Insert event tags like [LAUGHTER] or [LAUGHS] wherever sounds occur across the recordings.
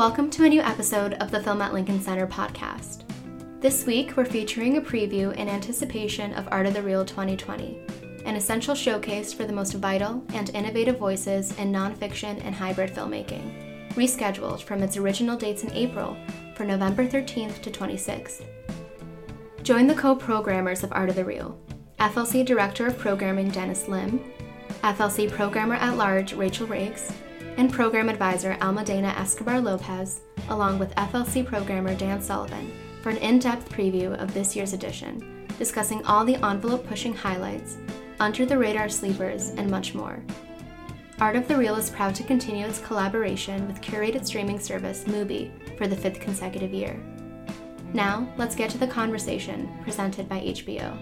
Welcome to a new episode of the Film at Lincoln Center podcast. This week, we're featuring a preview in anticipation of Art of the Real 2020, an essential showcase for the most vital and innovative voices in nonfiction and hybrid filmmaking, rescheduled from its original dates in April for November 13th to 26th. Join the co programmers of Art of the Real FLC Director of Programming Dennis Lim, FLC Programmer at Large Rachel Rakes, and Program Advisor Almudena Escobar Lopez, along with FLC Programmer Dan Sullivan, for an in depth preview of this year's edition, discussing all the envelope pushing highlights, under the radar sleepers, and much more. Art of the Real is proud to continue its collaboration with curated streaming service Mubi for the fifth consecutive year. Now, let's get to the conversation presented by HBO.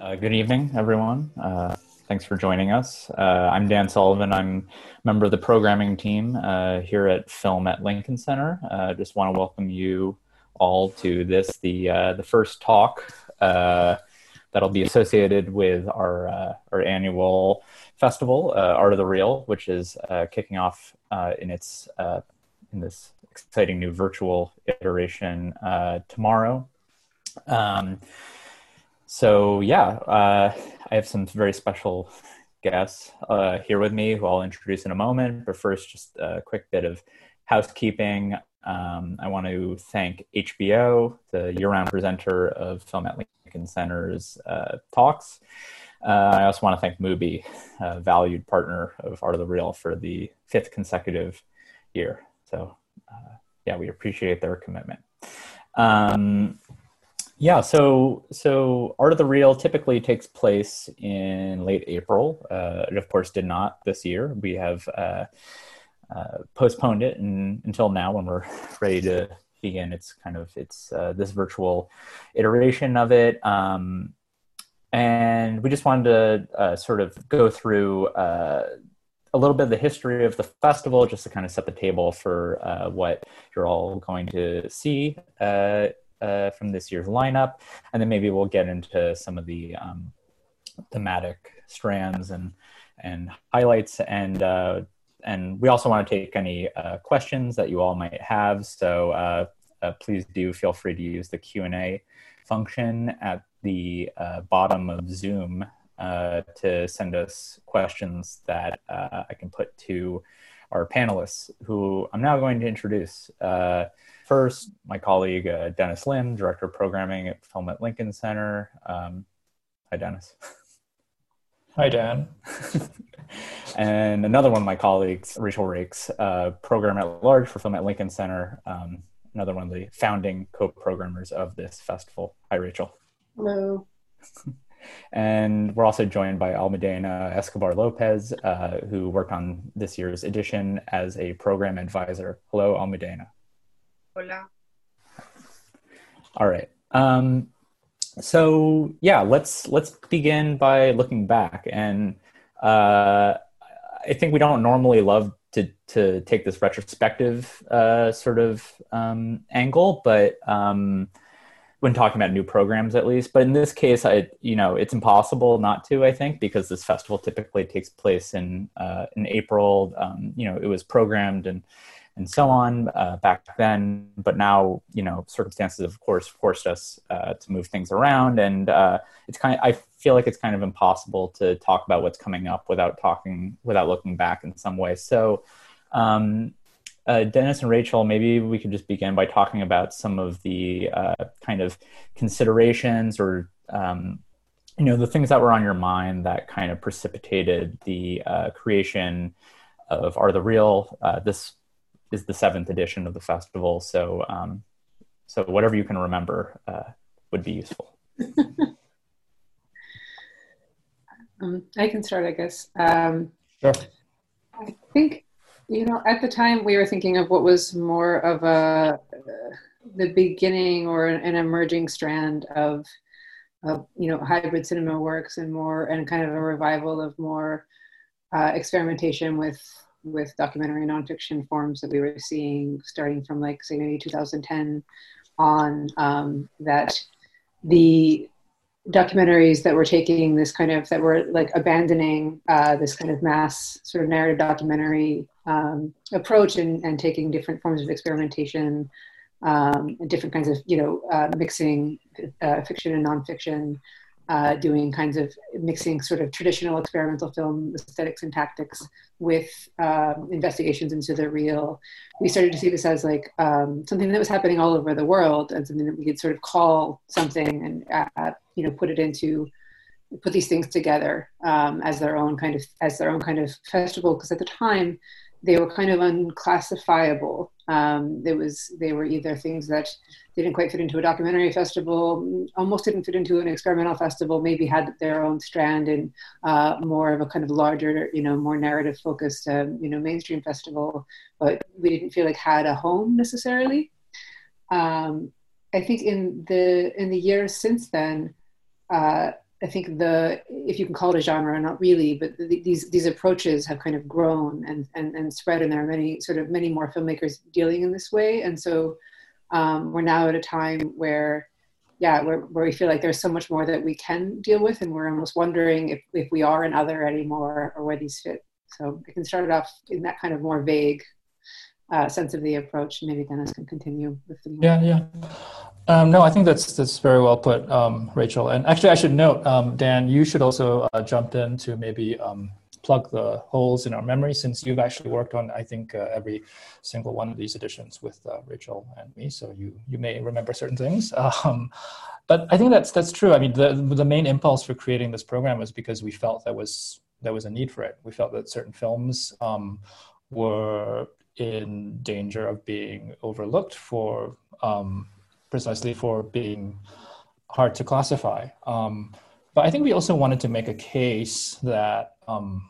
Uh, good evening, everyone. Uh, Thanks for joining us. Uh, I'm Dan Sullivan. I'm a member of the programming team uh, here at Film at Lincoln Center. Uh, just want to welcome you all to this, the uh, the first talk uh, that'll be associated with our uh, our annual festival, Art of the Real, which is kicking off in its in this exciting new virtual iteration tomorrow. Um, so yeah, I have some very special guests uh, here with me who I'll introduce in a moment. But first, just a quick bit of housekeeping. Um, I want to thank HBO, the year round presenter of Film at Lincoln Center's uh, talks. Uh, I also want to thank Mubi, a valued partner of Art of the Real, for the fifth consecutive year. So, uh, yeah, we appreciate their commitment. Um, yeah, so so Art of the Real typically takes place in late April. Uh, it of course did not this year. We have uh, uh, postponed it and, until now when we're [LAUGHS] ready to begin. It's kind of it's uh, this virtual iteration of it, um, and we just wanted to uh, sort of go through uh, a little bit of the history of the festival just to kind of set the table for what you're all going to see uh, uh, from this year's lineup, and then maybe we'll get into some of the um, thematic strands and and highlights and uh, and we also want to take any uh, questions that you all might have. So uh, uh, please do feel free to use the Q and A function at the uh, bottom of Zoom to send us questions that I can put to our panelists, who I'm now going to introduce. First, my colleague uh, Dennis Lim, Director of Programming at Film at Lincoln Center. Um, hi, Dennis. Hi, Dan. [LAUGHS] and another one of my colleagues, Rachel Rakes, uh, Programmer at Large for Film at Lincoln Center, um, another one of the founding co-programmers of this festival. Hi, Rachel. Hello. [LAUGHS] and we're also joined by Almudena Escobar Lopez, uh, who worked on this year's edition as a program advisor. Hello, Almudena. All right. Um, so yeah, let's let's begin by looking back, and uh, I think we don't normally love to to take this retrospective uh, sort of um, angle, but um, when talking about new programs, at least. But in this case, I you know it's impossible not to. I think because this festival typically takes place in uh, in April. Um, you know, it was programmed and and so on uh, back then. But now, you know, circumstances, of course, forced us uh, to move things around, and uh, it's kind of I feel like it's kind of impossible to talk about what's coming up without talking without looking back in some way. So. Um, uh, Dennis and Rachel, maybe we could just begin by talking about some of the uh, kind of considerations or um, you know the things that were on your mind that kind of precipitated the uh, creation of Art of the Real, this is the seventh edition of the festival. So, um, so whatever you can remember uh, would be useful. [LAUGHS] um, I can start, I guess. Um, sure. I think you know at the time we were thinking of what was more of a uh, the beginning or an, an emerging strand of of you know hybrid cinema works and more and kind of a revival of more uh, experimentation with with documentary nonfiction forms that we were seeing starting from like say maybe 2010 on um, that the documentaries that were taking this kind of that were like abandoning uh, this kind of mass sort of narrative documentary um, approach and, and taking different forms of experimentation um, and different kinds of you know uh, mixing uh, fiction and nonfiction uh, doing kinds of mixing sort of traditional experimental film aesthetics and tactics with um, investigations into the real. We started to see this as like um, something that was happening all over the world and something that we could sort of call something and uh, you know put it into put these things together um, as their own kind of as their own kind of festival because at the time they were kind of unclassifiable. Um, it was they were either things that didn't quite fit into a documentary festival, almost didn't fit into an experimental festival, maybe had their own strand in uh, more of a kind of larger, you know, more narrative focused, um, you know, mainstream festival, but we didn't feel like had a home necessarily. Um, I think in the in the years since then. Uh, I think the if you can call it a genre, not really, but the, these these approaches have kind of grown and, and and spread, and there are many sort of many more filmmakers dealing in this way, and so um, we're now at a time where, yeah, where where we feel like there's so much more that we can deal with, and we're almost wondering if if we are an other anymore or where these fit. So I can start it off in that kind of more vague uh, sense of the approach. Maybe Dennis can continue with the. Yeah, yeah. Um, no, I think that's that's very well put, um, Rachel. And actually, I should note, um, Dan, you should also uh, jump in to maybe um, plug the holes in our memory, since you've actually worked on, I think, uh, every single one of these editions with uh, Rachel and me. So you you may remember certain things. [LAUGHS] Um, but I think that's that's true. I mean, the the main impulse for creating this program was because we felt there was there was a need for it. We felt that certain films um, were in danger of being overlooked for um, precisely for being hard to classify. Um, but I think we also wanted to make a case that um,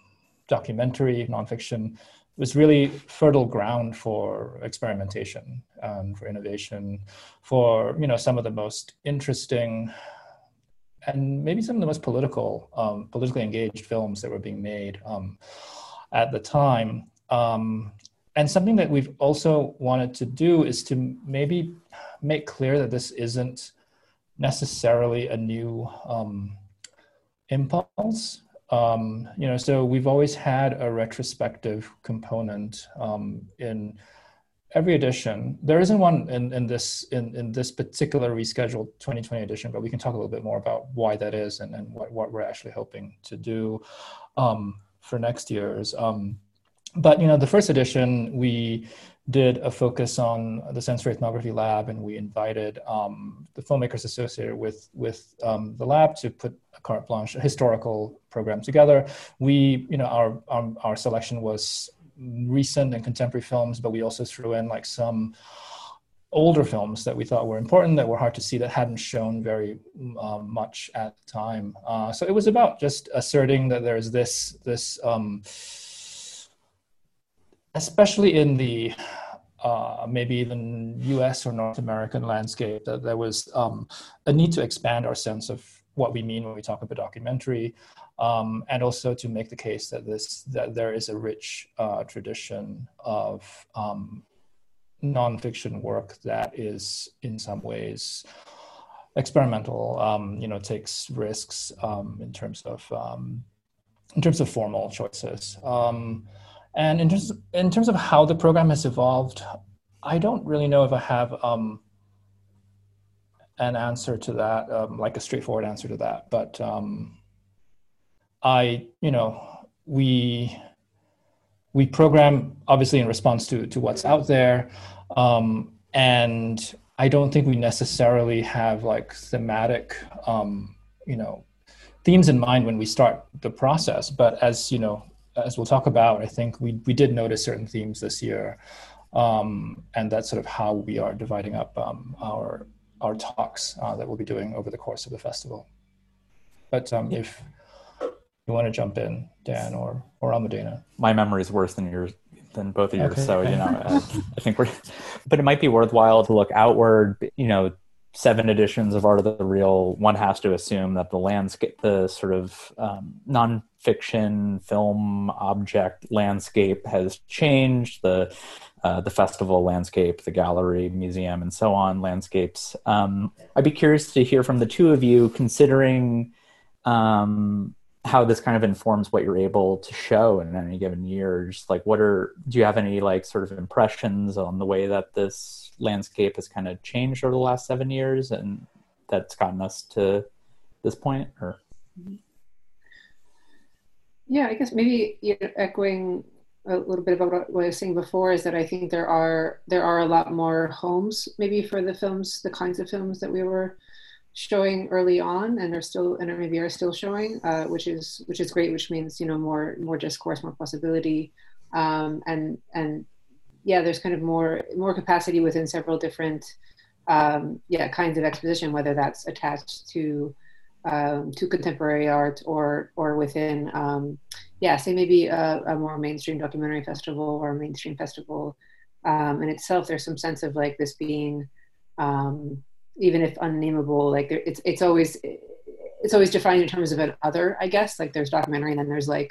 documentary nonfiction was really fertile ground for experimentation and for innovation, for you know some of the most interesting and maybe some of the most political, um, politically engaged films that were being made um, at the time. And something that we've also wanted to do is to maybe make clear that this isn't necessarily a new um, impulse. Um, you know, so we've always had a retrospective component um, in every edition. There isn't one in, in this in, in this particular rescheduled 2020 edition, but we can talk a little bit more about why that is and, and what, what we're actually hoping to do um, for next year's. Um, but you know, the first edition we did a focus on the sensory ethnography lab, and we invited um, the filmmakers associated with with um, the lab to put a carte blanche a historical program together. We, you know, our, our our selection was recent and contemporary films, but we also threw in like some older films that we thought were important that were hard to see that hadn't shown very um, much at the time. Uh, so it was about just asserting that there's this this um, especially in the uh, maybe even US or North American landscape, that there was um, a need to expand our sense of what we mean when we talk about documentary, um, and also to make the case that this that there is a rich uh, tradition of um, nonfiction work that is in some ways experimental. Um, you know, takes risks um, in terms of um, in terms of formal choices. And in terms, in terms of how the program has evolved, I don't really know if I have um, an answer to that, um, like a straightforward answer to that. But um, I, you know, we we program obviously in response to to what's out there, um, and I don't think we necessarily have like thematic, um, you know, themes in mind when we start the process. But as you know, as we'll talk about, I think we, we did notice certain themes this year. Um, and that's sort of how we are dividing up um, our, our talks uh, that we'll be doing over the course of the festival. But um, if you want to jump in, Dan or, or Almudena. My memory is worse than yours, than both of yours. Okay. So, you know, [LAUGHS] I think we're, but it might be worthwhile to look outward, you know, seven editions of Art of the Real, one has to assume that the landscape, the sort of um, nonfiction film object landscape has changed. The uh, the festival landscape, the gallery, museum, and so on landscapes. Um, I'd be curious to hear from the two of you, considering um, how this kind of informs what you're able to show in any given year. Just like, what are do you have any like sort of impressions on the way that this landscape has kind of changed over the last seven years, and that's gotten us to this point, or? Yeah, I guess maybe you know, echoing a little bit about what I was saying before is that I think there are there are a lot more homes maybe for the films, the kinds of films that we were showing early on and are still and maybe are still showing, uh, which is which is great, which means you know more more discourse, more possibility, um, and and yeah, there's kind of more more capacity within several different um, yeah kinds of exposition, whether that's attached to um, to contemporary art or or within um, yeah say maybe a, a, more mainstream documentary festival or a mainstream festival. Um, in itself there's some sense of like this being um, even if unnameable like there, it's it's always it's always defined in terms of an other i guess. Like there's documentary and then there's like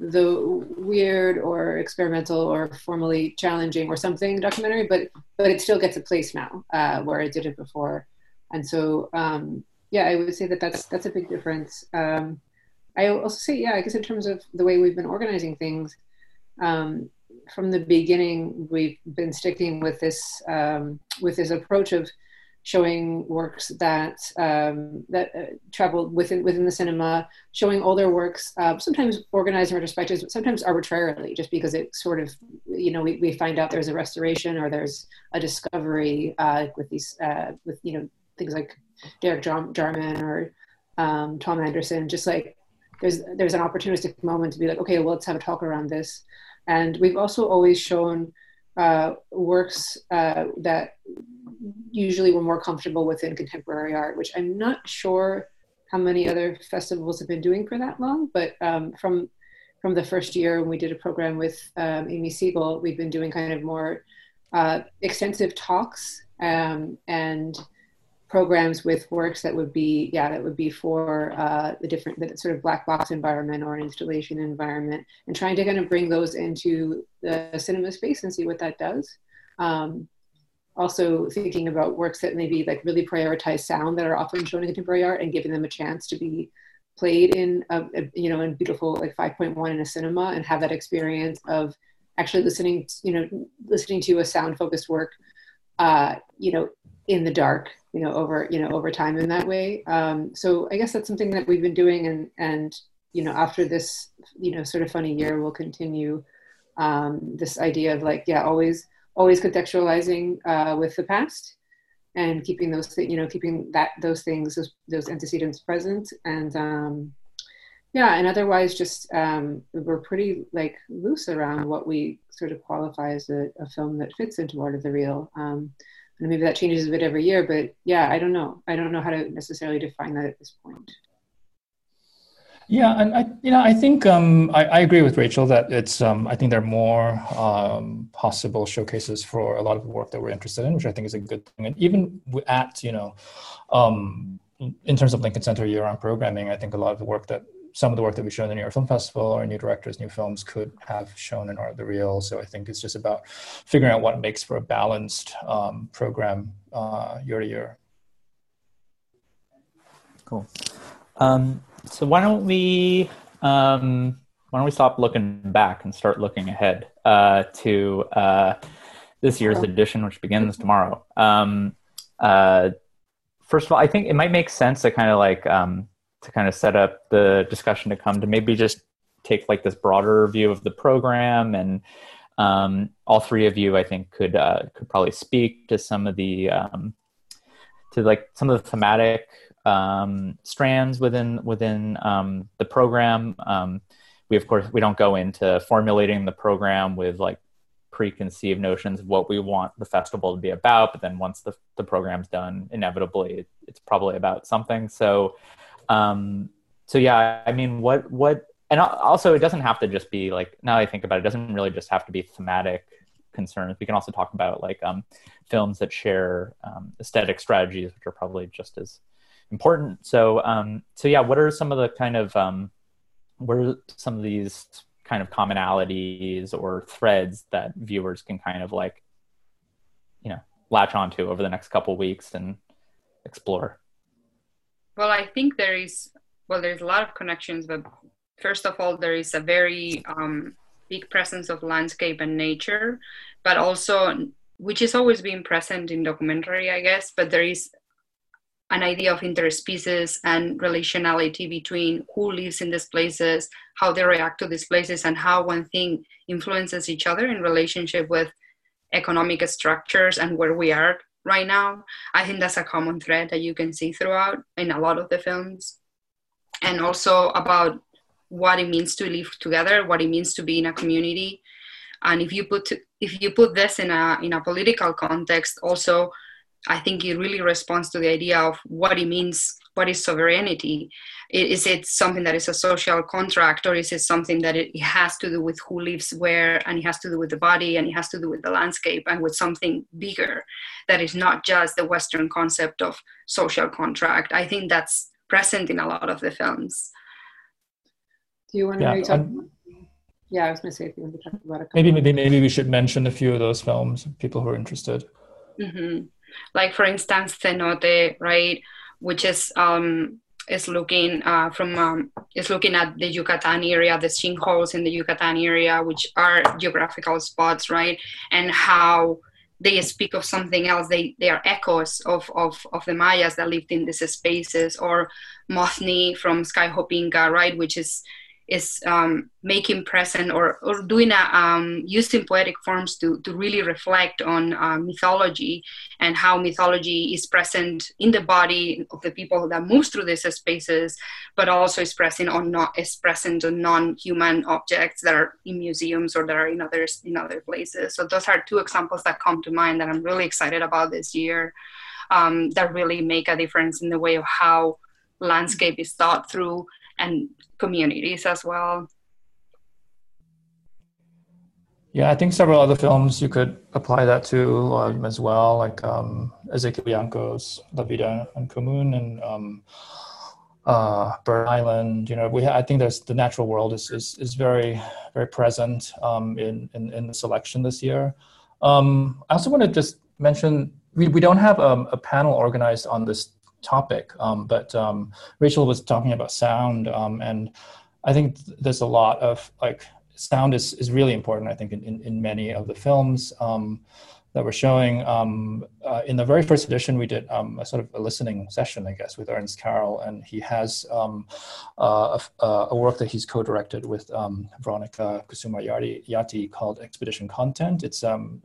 the weird or experimental or formally challenging or something documentary but but it still gets a place now uh, where it didn't before and so um, yeah, I would say that that's that's a big difference. Um, I also say, yeah, I guess in terms of the way we've been organizing things, um, from the beginning, we've been sticking with this um, with this approach of showing works that um, that uh, travel within within the cinema, showing older works, uh, sometimes organized in retrospectives, but sometimes arbitrarily, just because it sort of, you know, we, we find out there's a restoration or there's a discovery uh, with these uh, with you know things like Derek Jarman or um, Thom Andersen, just like there's there's an opportunistic moment to be like, okay, well, let's have a talk around this. And we've also always shown uh, works uh, that usually we're more comfortable within contemporary art, which I'm not sure how many other festivals have been doing for that long, but um, from from the first year when we did a program with um, Amie Siegel, we've been doing kind of more uh, extensive talks um, and programs with works that would be yeah that would be for uh, the different the sort of black box environment or an installation environment and trying to kind of bring those into the cinema space and see what that does. Um, also thinking about works that maybe like really prioritize sound that are often shown in contemporary art and giving them a chance to be played in a, a you know in beautiful like 5.1 in a cinema and have that experience of actually listening you know listening to a sound focused work uh, you know in the dark you know over you know over time in that way. Um, so i guess that's something that we've been doing and and you know after this you know sort of funny year we'll continue um, this idea of like yeah always always contextualizing uh, with the past and keeping those th- you know keeping that those things those, those antecedents present. And um, yeah and otherwise just um, we're pretty like loose around what we sort of qualify as a, a film that fits into art of the real um, and maybe that changes a bit every year but yeah i don't know. I don't know how to necessarily define that at this point yeah and i you know i think um, I, I, agree with rachel that it's um, i think there are more um, possible showcases for a lot of the work that we're interested in which i think is a good thing and even at you know um, in terms of lincoln center year-round programming i think a lot of the work that some of the work that we show in the New York Film Festival or new directors, new films could have shown in Art of the Real. So I think it's just about figuring out what makes for a balanced um, program uh, year to year. Cool. Um, so why don't we um, why don't we stop looking back and start looking ahead uh, to uh, this year's edition, which begins tomorrow. Um, uh, first of all, I think it might make sense to kind of like um, to kind of set up the discussion to come to maybe just take like this broader view of the program and um, all three of you i think could uh, could probably speak to some of the um, to like some of the thematic um, strands within within um, the program um, we of course we don't go into formulating the program with like preconceived notions of what we want the festival to be about but then once the, the program's done inevitably it, it's probably about something so um, so yeah, I mean, what what, and also it doesn't have to just be like. Now I think about it, it doesn't really just have to be thematic concerns. We can also talk about like um, films that share um, aesthetic strategies, which are probably just as important. So um, so yeah, what are some of the kind of um, what are some of these kind of commonalities or threads that viewers can kind of like you know latch onto over the next couple weeks and explore well i think there is well there's a lot of connections but first of all there is a very um, big presence of landscape and nature but also which is always being present in documentary i guess but there is an idea of interspecies and relationality between who lives in these places, how they react to these places, and how one thing influences each other in relationship with economic structures and where we are right now. I think that's a common thread that you can see throughout in a lot of the films. And also about what it means to live together, what it means to be in a community. And if you put if you put this in a in a political context, also I think it really responds to the idea of what it means, what is sovereignty. Is it something that is a social contract, or is it something that it has to do with who lives where, and it has to do with the body, and it has to do with the landscape, and with something bigger that is not just the Western concept of social contract? I think that's present in a lot of the films. Do you want to yeah, talk? Yeah, I was going to say if you want to talk about it. Maybe, maybe, maybe we should mention a few of those films. People who are interested. Mm-hmm like for instance cenote right which is um, is looking uh, from um, is looking at the Yucatan area, the sinkholes in the Yucatan area, which are geographical spots, right? And how they speak of something else. They they are echoes of of, of the Mayas that lived in these spaces, or Mothni from Sky Hopinka, right? Which is is um, making present or, or doing a um, using poetic forms to, to really reflect on uh, mythology and how mythology is present in the body of the people that moves through these spaces, but also is present on not is present on non-human objects that are in museums or that are in others in other places. So those are two examples that come to mind that I'm really excited about this year. Um, that really make a difference in the way of how landscape is thought through and communities as well. Yeah, I think several other films you could apply that to um, as well, like um, Ezequiel Yanco's La Vida en Común and um, uh, Bird Island. You know, we I think there's the natural world is is, is very very present um, in, in, in the selection this year. Um, I also want to just mention we we don't have um, a panel organized on this topic. Um, but um, Rachel was talking about sound, um, and I think there's a lot of like sound is, is really important. I think in, in, in many of the films um, that we're showing. Um, uh, in the very first edition, we did um, a sort of a listening session, I guess, with Ernst Karel, and he has uh, a, a, work that he's co-directed with Veronica Kusuma Yati called Expedition Content. It's an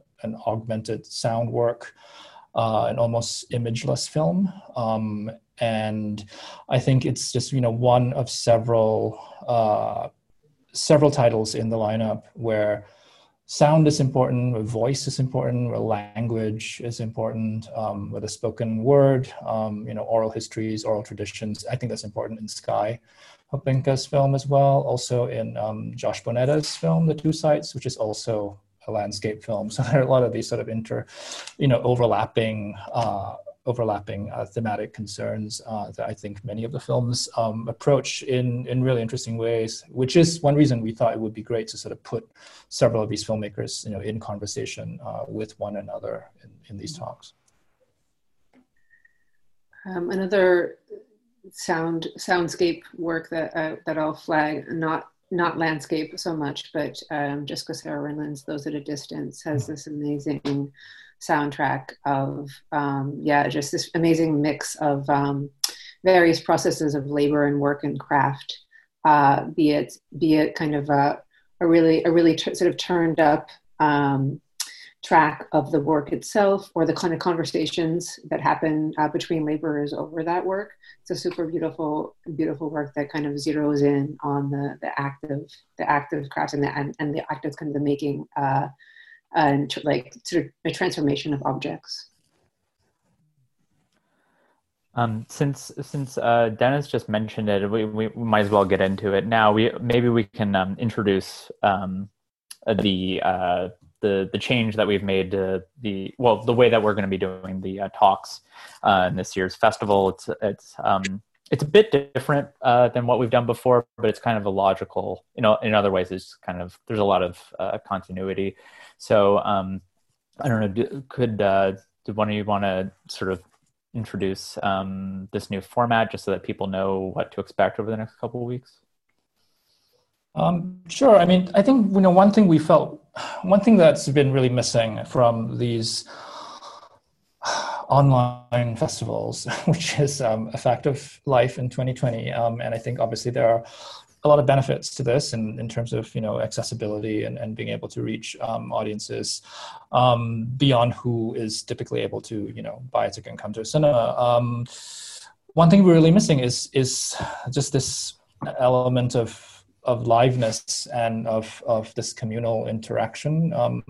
augmented sound work uh, an almost imageless film. Um, and I think it's just you know one of several uh, several titles in the lineup where sound is important, where voice is important, where language is important, um, where the spoken word, um, you know, oral histories, oral traditions. I think that's important in Sky Hopinka's film as well. Also in um, Josh Bonnetta's film, The Two Sights, which is also a landscape film. [LAUGHS] So there are a lot of these sort of inter, you know, overlapping uh, overlapping uh, thematic concerns uh, that I think many of the films um, approach in in really interesting ways. Which is one reason we thought it would be great to sort of put several of these filmmakers, you know, in conversation uh, with one another in, in these talks. Um, another sound soundscape work that uh, that I'll flag, not not landscape so much, but um, Jessica Sarah Rinland's Those at a Distance has mm-hmm. this amazing soundtrack of, um, yeah, just this amazing mix of um, various processes of labor and work and craft, uh, be it be it kind of a, a really a really t- sort of turned up um, track of the work itself or the kind of conversations that happen uh, between laborers over that work. It's a super beautiful, beautiful work that kind of zeroes in on the, the act of the act of crafts and the, and, and the act of kind of the making uh, and tr- like sort of a transformation of objects. Um, since since uh, Dennis just mentioned it, we, we might as well get into it now. We maybe we can um, introduce um, the uh, the the change that we've made to the well the way that we're going to be doing the uh, talks uh, in this year's festival. It's it's um, it's a bit different uh, than what we've done before, but it's kind of a logical, you know, in other ways, it's kind of, there's a lot of uh, continuity. So um, I don't know, could, uh, one of you want to sort of introduce um, this new format just so that people know what to expect over the next couple of weeks? Um, sure. I mean, I think you know one thing we felt, one thing that's been really missing from these [SIGHS] online festivals, [LAUGHS] which is um, a fact of life in 2020. Um, and I think obviously there are a lot of benefits to this in, in terms of you know accessibility and, and being able to reach um, audiences um, beyond who is typically able to you know buy a ticket and come to a cinema. Um, one thing we're really missing is is just this element of of liveness and of of this communal interaction. Um,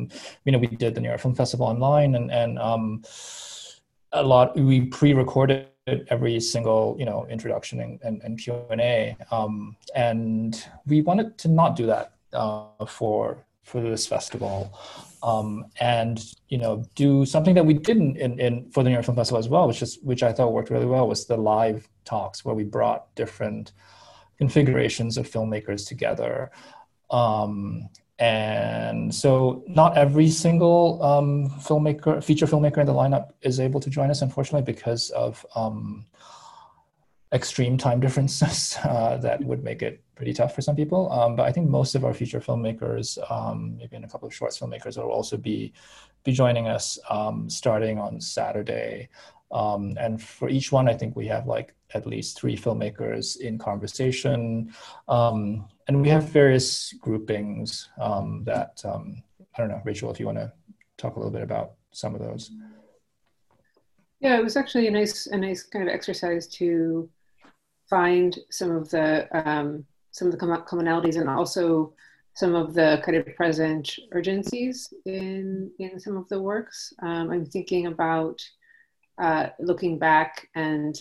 you know, we did the New York Film Festival online, and and um, a lot we pre-recorded every single you know introduction and, and, and q&a um, and we wanted to not do that uh, for for this festival um, and you know do something that we didn't in, in for the new york film festival as well which is which i thought worked really well was the live talks where we brought different configurations of filmmakers together. Um, and so not every single um, filmmaker feature filmmaker in the lineup is able to join us unfortunately because of um, extreme time [LAUGHS] differences uh, that would make it pretty tough for some people. Um, but i think most of our feature filmmakers um, maybe in a couple of shorts filmmakers will also be be joining us um, starting on saturday. Um, and for each one, I think we have like at least three filmmakers in conversation. Um, and we have various groupings um, that, um, I don't know, Rachel, if you want to talk a little bit about some of those. Yeah, it was actually a nice, a nice kind of exercise to find some of the, um, some of the commonalities and also some of the kind of present urgencies in, in some of the works. Um, I'm thinking about uh, looking back and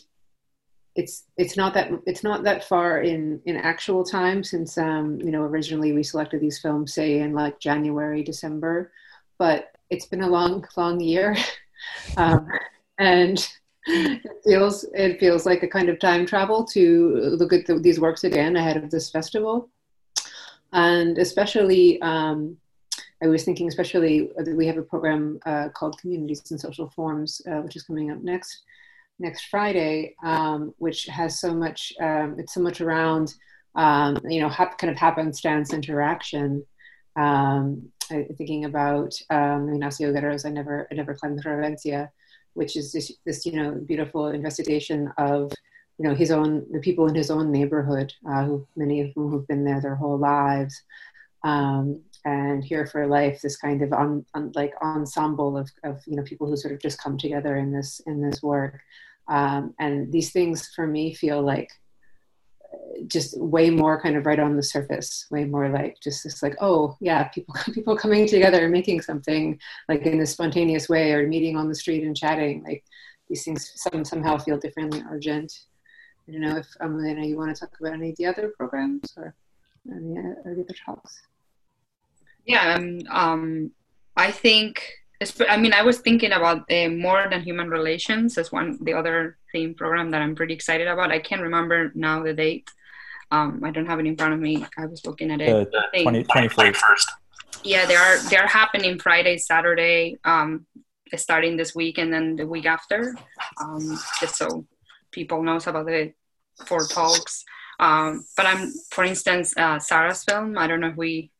it's it's not that it's not that far in in actual time since um you know originally we selected these films say in like January December but it's been a long long year. [LAUGHS] Um, and it feels it feels like a kind of time travel to look at the, these works again ahead of this festival. And especially um, I was thinking, especially uh, we have a program uh, called Communities and Social Forms, uh, which is coming up next next Friday, um, which has so much. Um, it's so much around, um, you know, hap- kind of happenstance interaction. Um, I, thinking about um, Ignacio Agüero's "I Never, I Never Climbed the Providencia," which is this, this, you know, beautiful investigation of you know his own the people in his own neighborhood uh, who many of whom have been there their whole lives um, and here for life this kind of on, on, like ensemble of, of you know people who sort of just come together in this in this work. Um, and these things for me feel like uh, just way more kind of right on the surface way more like just this like oh yeah people [LAUGHS] people coming together and making something like in a spontaneous way or meeting on the street and chatting like these things some, somehow feel differently urgent. I don't know if um, you want to talk about any of the other programs or any other talks yeah, um, um, I think. I mean, I was thinking about the more than human relations as one the other theme program that I'm pretty excited about. I can't remember now the date. Um, I don't have it in front of me. I was looking at it. Uh, 20, 21st. Yeah, they are they are happening Friday, Saturday, um, starting this week, and then the week after. Um, just so people knows about the four talks. Um, but I'm, for instance, uh, Sarah's film. I don't know if we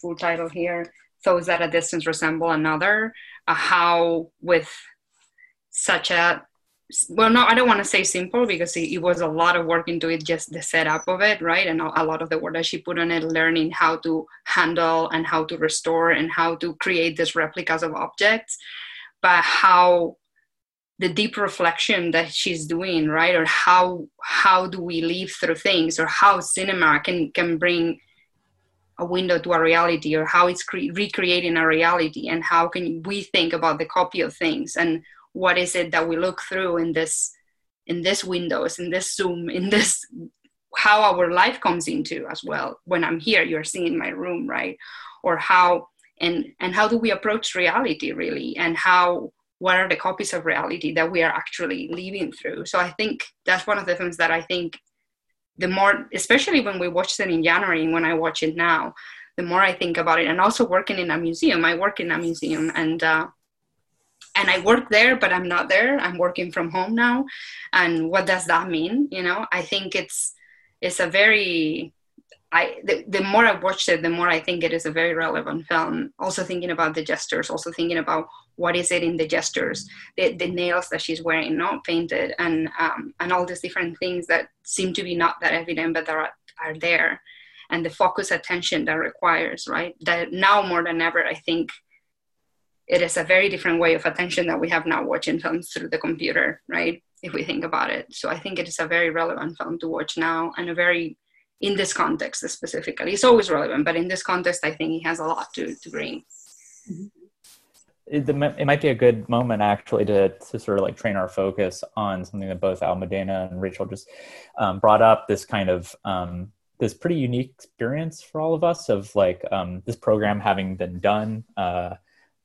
full title here. Those at a distance resemble another? Uh, how with such a well no i don't want to say simple because it, it, was a lot of work into it just the setup of it right? And a lot of the work that she put on it learning how to handle and how to restore and how to create these replicas of objects. But how the deep reflection that she's doing right? Or how how do we live through things? Or how cinema can can bring a window to a reality or how it's cre- recreating a reality and how can we think about the copy of things and what is it that we look through in this in this windows in this zoom in this how our life comes into as well. When i'm here you're seeing my room right? Or how and and how do we approach reality really? And how what are the copies of reality that we are actually living through? So i think that's one of the things that i think the more especially when we watched it in january and when i watch it now the more i think about it. And also working in a museum. I work in a museum and uh, and i work there but i'm not there. I'm working from home now. And what does that mean? You know i think it's it's a very I the, the more I watched it, the more I think it is a very relevant film. Also thinking about the gestures, also thinking about what is it in the gestures, the, the nails that she's wearing, not painted, and um, and all these different things that seem to be not that evident, but that are, are there, and the focus attention that requires, right? That now more than ever, I think it is a very different way of attention that we have now watching films through the computer, right? If we think about it, so I think it is a very relevant film to watch now, and a very in this context specifically. It's always relevant, but in this context, I think he has a lot to, to bring. It, it, might be a good moment actually to, to sort of like train our focus on something that both Almudena and Rachel just um, brought up this kind of um, this pretty unique experience for all of us of like um, this program having been done uh,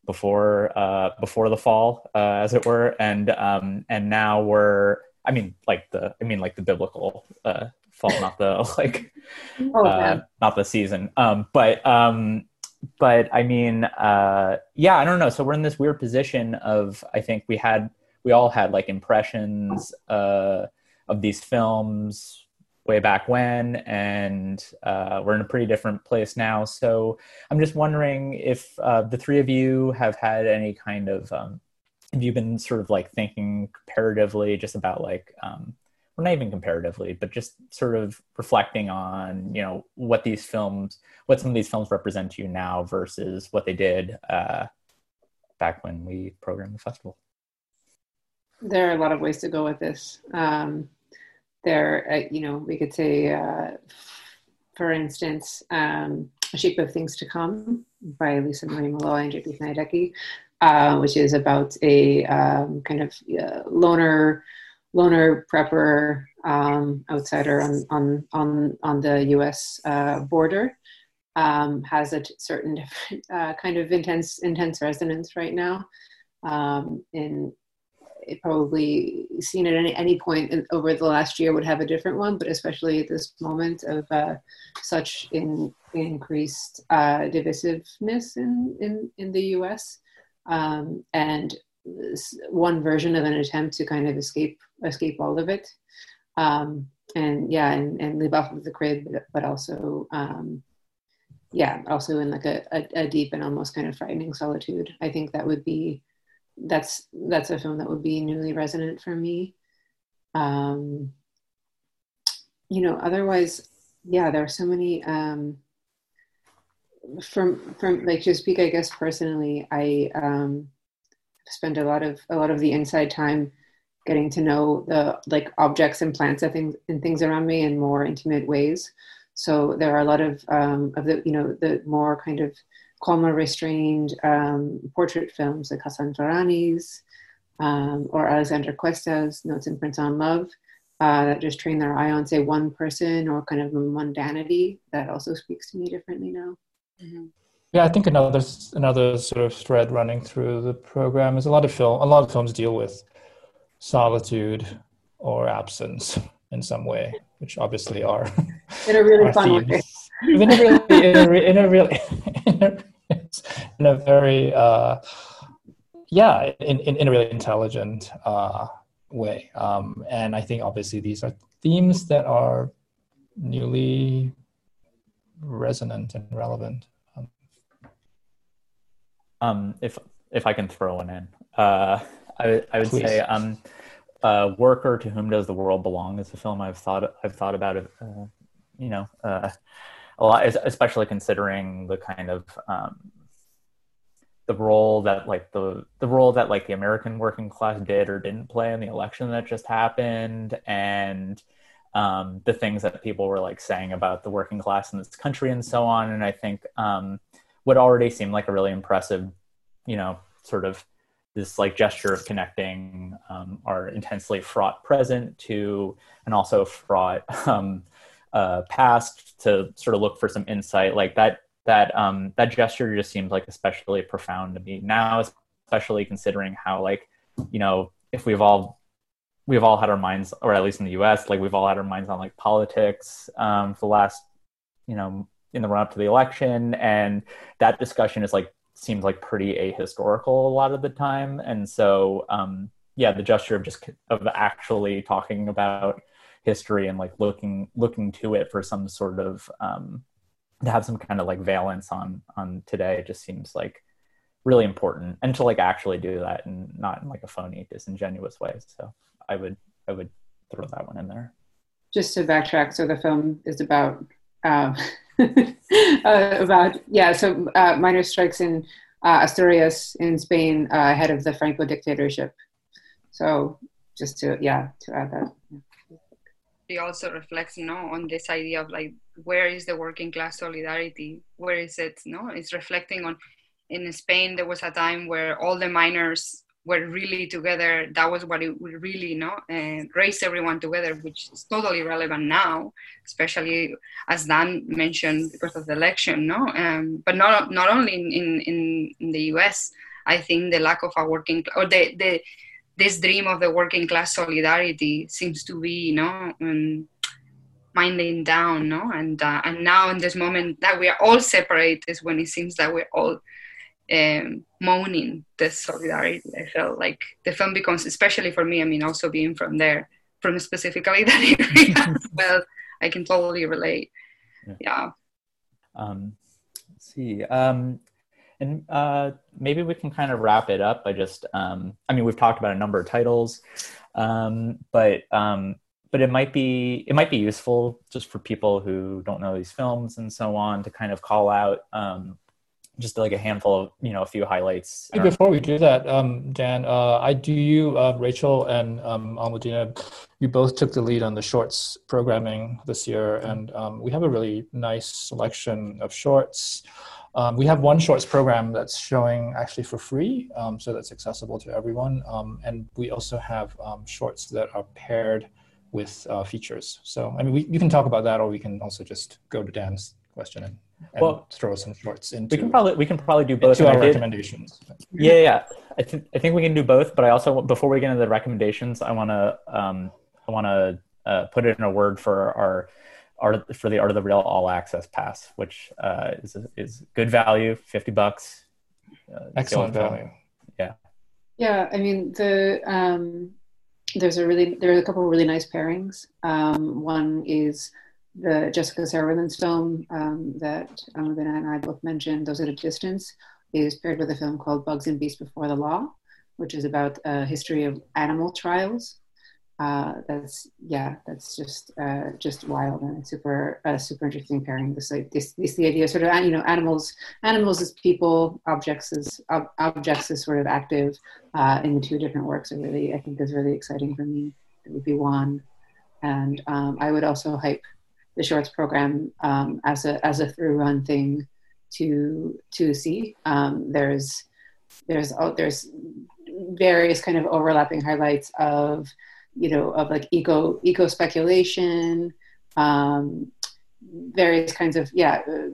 before uh, before the fall uh, as it were and um, and now we're I mean like the I mean like the biblical uh, fall, not the [LAUGHS] like, oh, uh, not the season. Um, but um, but I mean, uh, yeah, I don't know. So we're in this weird position of I think we had we all had like impressions uh, of these films way back when, and uh, we're in a pretty different place now. So I'm just wondering if uh, the three of you have had any kind of um, have you been sort of like thinking comparatively just about like um, or not even comparatively, but just sort of reflecting on, you know, what these films, what some of these films represent to you now versus what they did uh, back when we programmed the festival. There are a lot of ways to go with this. Um, there, uh, you know, we could say, uh, for instance, um, A Shape of Things to Come by Lisa Marie Malloy and J.P. Sniadecki, uh, which is about a um, kind of uh, loner loner prepper um, outsider on, on, on, on the US uh, border um, has a t- certain different [LAUGHS] uh, kind of intense, intense resonance right now. Um, and it probably seen at any, any point in, over the last year would have a different one, but especially at this moment of uh, such in, increased uh, divisiveness in, in, in the US. Um, and one version of an attempt to kind of escape escape all of it. Um, and yeah and, and live off of the crib but also um, yeah also in like a, a, a, deep and almost kind of frightening solitude. I think that would be that's that's a film that would be newly resonant for me. Um, you know otherwise yeah there are so many um, from from like to speak i guess personally i um spend a lot of a lot of the inside time getting to know the like objects and plants and things and things around me in more intimate ways. So there are a lot of um, of the you know the more kind of calmer, restrained um, portrait films like Hassan Farani's um, or Alexandra Cuesta's Notes and Prints on Love uh, that just train their eye on say one person or kind of mundanity that also speaks to me differently now. Mm-hmm. Yeah, I think another another sort of thread running through the program is a lot of film. A lot of films deal with solitude or absence in some way, which obviously are [LAUGHS] in a really [LAUGHS] fun way. in a really, in a, in a really, [LAUGHS] in a, in a very, uh, yeah, in, in, in, a really intelligent uh, way. Um, and I think obviously these are themes that are newly resonant and relevant. Um, if if I can throw one in, uh, I, I would Please. say um, uh, "Worker to Whom Does the World Belong" is a film I've thought I've thought about it. Uh, you know, uh, a lot, especially considering the kind of um, the role that like the the role that like the American working class did or didn't play in the election that just happened, and um, the things that people were like saying about the working class in this country and so on. And I think um, what already seemed like a really impressive, you know, sort of this like gesture of connecting um, our intensely fraught present to and also fraught um, uh, past to sort of look for some insight like that that um, that gesture just seems like especially profound to me now especially considering how like you know if we've all we've all had our minds, or at least in the U.S., like we've all had our minds on like politics um, for the last you know in the run up to the election, and that discussion is like seems like pretty ahistorical a lot of the time, and so um, yeah, the gesture of just of actually talking about history and like looking looking to it for some sort of um, to have some kind of like valence on on today just seems like really important. And to like actually do that and not in like a phony disingenuous way. So i would i would throw that one in there. Just to backtrack so the film is about um, [LAUGHS] uh, about yeah so uh, miners strikes in uh, asturias in spain uh, ahead of the franco dictatorship. So just to yeah to add that. It also reflects you know on this idea of like where is the working class solidarity? Where is it no? It's reflecting on in spain there was a time where all the miners were really together that was what it really you know and raise everyone together which is totally relevant now especially as dan mentioned because of the election no um, but not not only in, in in the us i think the lack of a working or the the this dream of the working class solidarity seems to be, you know, um, minding down, no? And uh, and now in this moment that we are all separate is when it seems that we're all um, moaning this solidarity. I felt like the film becomes, especially for me, I mean, also being from there, from specifically [LAUGHS] that area, [LAUGHS] well, I can totally relate. Yeah. yeah. Um, let's see. Um, and uh, maybe we can kind of wrap it up by just, um, I mean, we've talked about a number of titles, um, but um, but it might be it might be useful just for people who don't know these films and so on to kind of call out um, just like a handful of you know a few highlights. Before we do that, um, Dan, uh, I do you, uh, Rachel and um, Almudena, you both took the lead on the shorts programming this year, and um, we have a really nice selection of shorts. Um, we have one shorts program that's showing actually for free, um, so that's accessible to everyone. Um, and we also have shorts that are paired with uh, features. So, I mean, we, you can talk about that, or we can also just go to Dan's question and, and well, throw some shorts into. We can probably we can probably do both. To our recommendations. Yeah, yeah. I think I think we can do both. But I also before we get into the recommendations, I want to um, I want to uh, put it in a word for our art for the art of the real all access pass, which uh, is is good value, fifty bucks. Uh, Excellent value. Yeah. Yeah, I mean the um, there's a really there are a couple of really nice pairings. Um, one is the Jessica Sarah film um, that Almudena and I both mentioned, Those at a Distance, is paired with a film called Bugs and Beasts Before the Law, which is about a history of animal trials uh, that's yeah, that's just uh, just wild and super uh, super interesting pairing. This like this, this the idea sort of you know animals animals as people, objects as ob- objects as sort of active uh, in the two different works. Are really I think is really exciting for me. It would be one, and um, I would also hype the shorts program um, as a as a through run thing to to see. Um, there's there's oh, there's various kind of overlapping highlights of you know, of like eco eco speculation, um, various kinds of yeah, uh,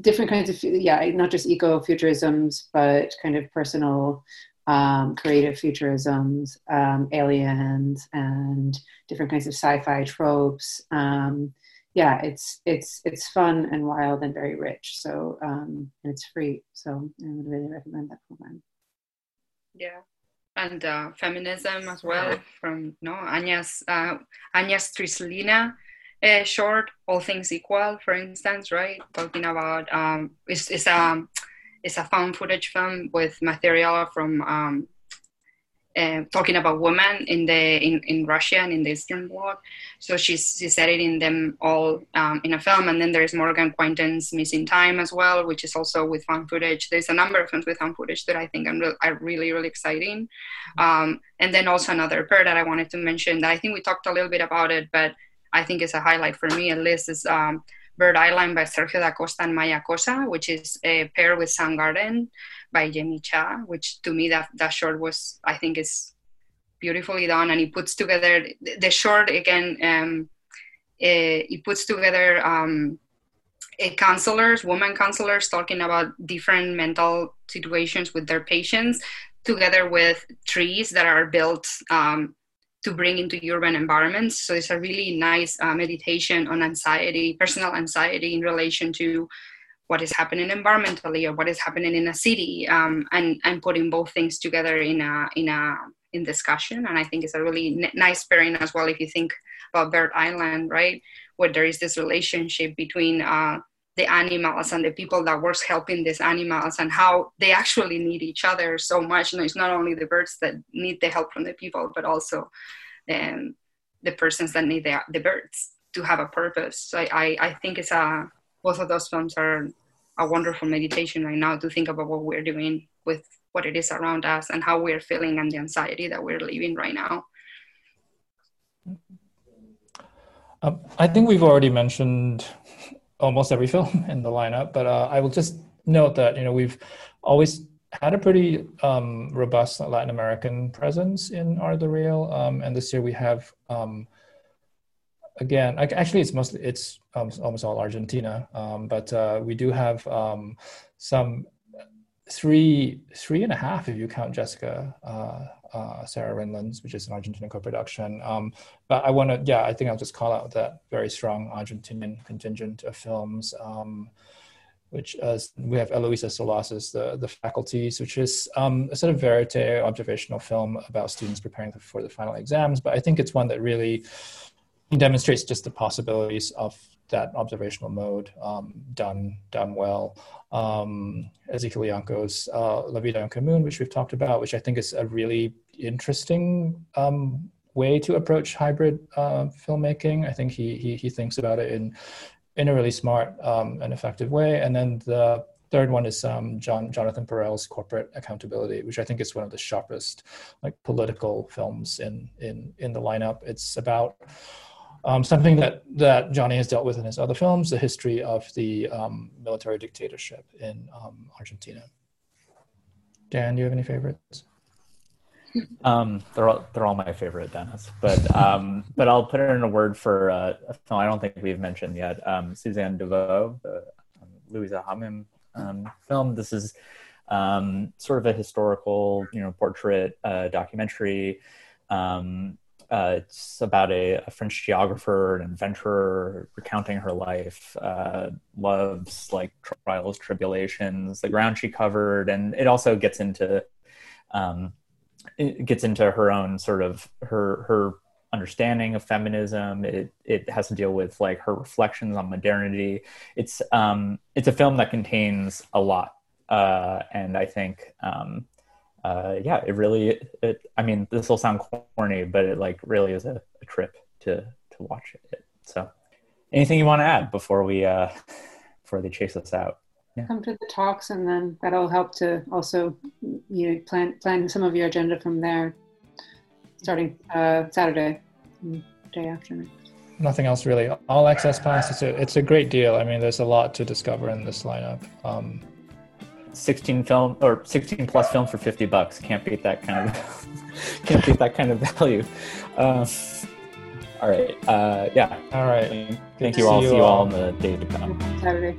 different kinds of yeah, not just eco futurisms, but kind of personal um, creative futurisms, um, aliens, and different kinds of sci-fi tropes. Um, yeah, it's it's it's fun and wild and very rich. So um, and it's free. So I would really recommend that program. Yeah, and uh, feminism as well from no Anya's uh, Anya Strislina uh, short All Things Equal, for instance, right? Talking about um, it's, it's a it's a found footage film with material from um, uh, talking about women in the in, in Russia and in the Eastern Bloc. So she's she's editing them all um, in a film, and then there's Morgan Quaintance's Missing Time as well, which is also with found footage. There's a number of films with found footage that I think are, re- are really really exciting. Um, and then also another pair that I wanted to mention that I think we talked a little bit about it, but I think it's a highlight for me at least is. Um, Bird Island by Sergio da Costa and Maya Kosa, which is a pair with Soundgarden by Jamie Cha, which to me that, that short was, I think is beautifully done. And he puts together the short again, um, uh, he puts together um, counselors, women counselors, talking about different mental situations with their patients, together with trees that are built um, to bring into urban environments. So it's a really nice uh, meditation on anxiety, personal anxiety in relation to what is happening environmentally or what is happening in a city, um, and and putting both things together in a in a in discussion. And I think it's a really n- nice pairing as well if you think about Bird Island, right, where there is this relationship between uh, the animals and the people that works helping these animals and how they actually need each other so much. You know, it's not only the birds that need the help from the people, but also um, the persons that need the, the birds to have a purpose. So I, I, I think it's a both of those films are a wonderful meditation right now to think about what we're doing with what it is around us and how we're feeling and the anxiety that we're living right now. Um, I think we've already mentioned almost every [LAUGHS] film in the lineup, but uh, I will just note that you know we've always had a pretty um, robust Latin American presence in Art the Real, um, and this year we have um, again actually it's mostly it's almost all Argentina, um, but uh, we do have um, some three three and a half if you count Jessica uh, uh, Sarah Rinland's, which is an Argentinian co-production. Um, but I want to, yeah, I think I'll just call out that very strong Argentinian contingent of films, um, which uh, we have Eloisa Solaas's the, the Faculties, which is um, a sort of verite observational film about students preparing for the final exams. But I think it's one that really demonstrates just the possibilities of that observational mode um, done done well. Um, Ezequiel Yanco's uh, La Vida en Común, which we've talked about, which I think is a really interesting um, way to approach hybrid uh, filmmaking. I think he, he, he thinks about it in in a really smart um, and effective way. And then the third one is um, John Jonathan Perel's Corporate Accountability, which I think is one of the sharpest like political films in in in the lineup. It's about um, something that, that Johnny has dealt with in his other films, the history of the um, military dictatorship in um, Argentina. Dan, do you have any favorites? Um, they're all they're all my favorite, Dennis. But um, but I'll put it in a word for uh, a film I don't think we've mentioned yet. Um, Suzanne Daveau, the Louisa Homem film. This is sort of a historical, you know, portrait uh, documentary. Um, uh, it's about a, a, French geographer, an inventor, recounting her life, uh, loves, like trials, tribulations, the ground she covered, and it also gets into um, it gets into her own sort of her her understanding of feminism. It it has to deal with like her reflections on modernity. It's um, it's a film that contains a lot, uh, and I think. Um, uh, yeah, it really, it, I mean, this will sound corny, but it like really is a, a, trip to, to watch it. So anything you want to add before we, uh, before they chase us out? Yeah. Come to the talks and then that'll help to also, you know, plan, plan some of your agenda from there starting uh, Saturday, day after next nothing else really. All access pass. It's a it's a great deal. I mean, there's a lot to discover in this lineup. Um, 16 film or 16 plus films for 50 bucks. Can't beat that kind of [LAUGHS] can't beat that kind of value. Uh, all right. Uh, yeah. All right. Thank, thank you all. See you all in the days to come. Saturday.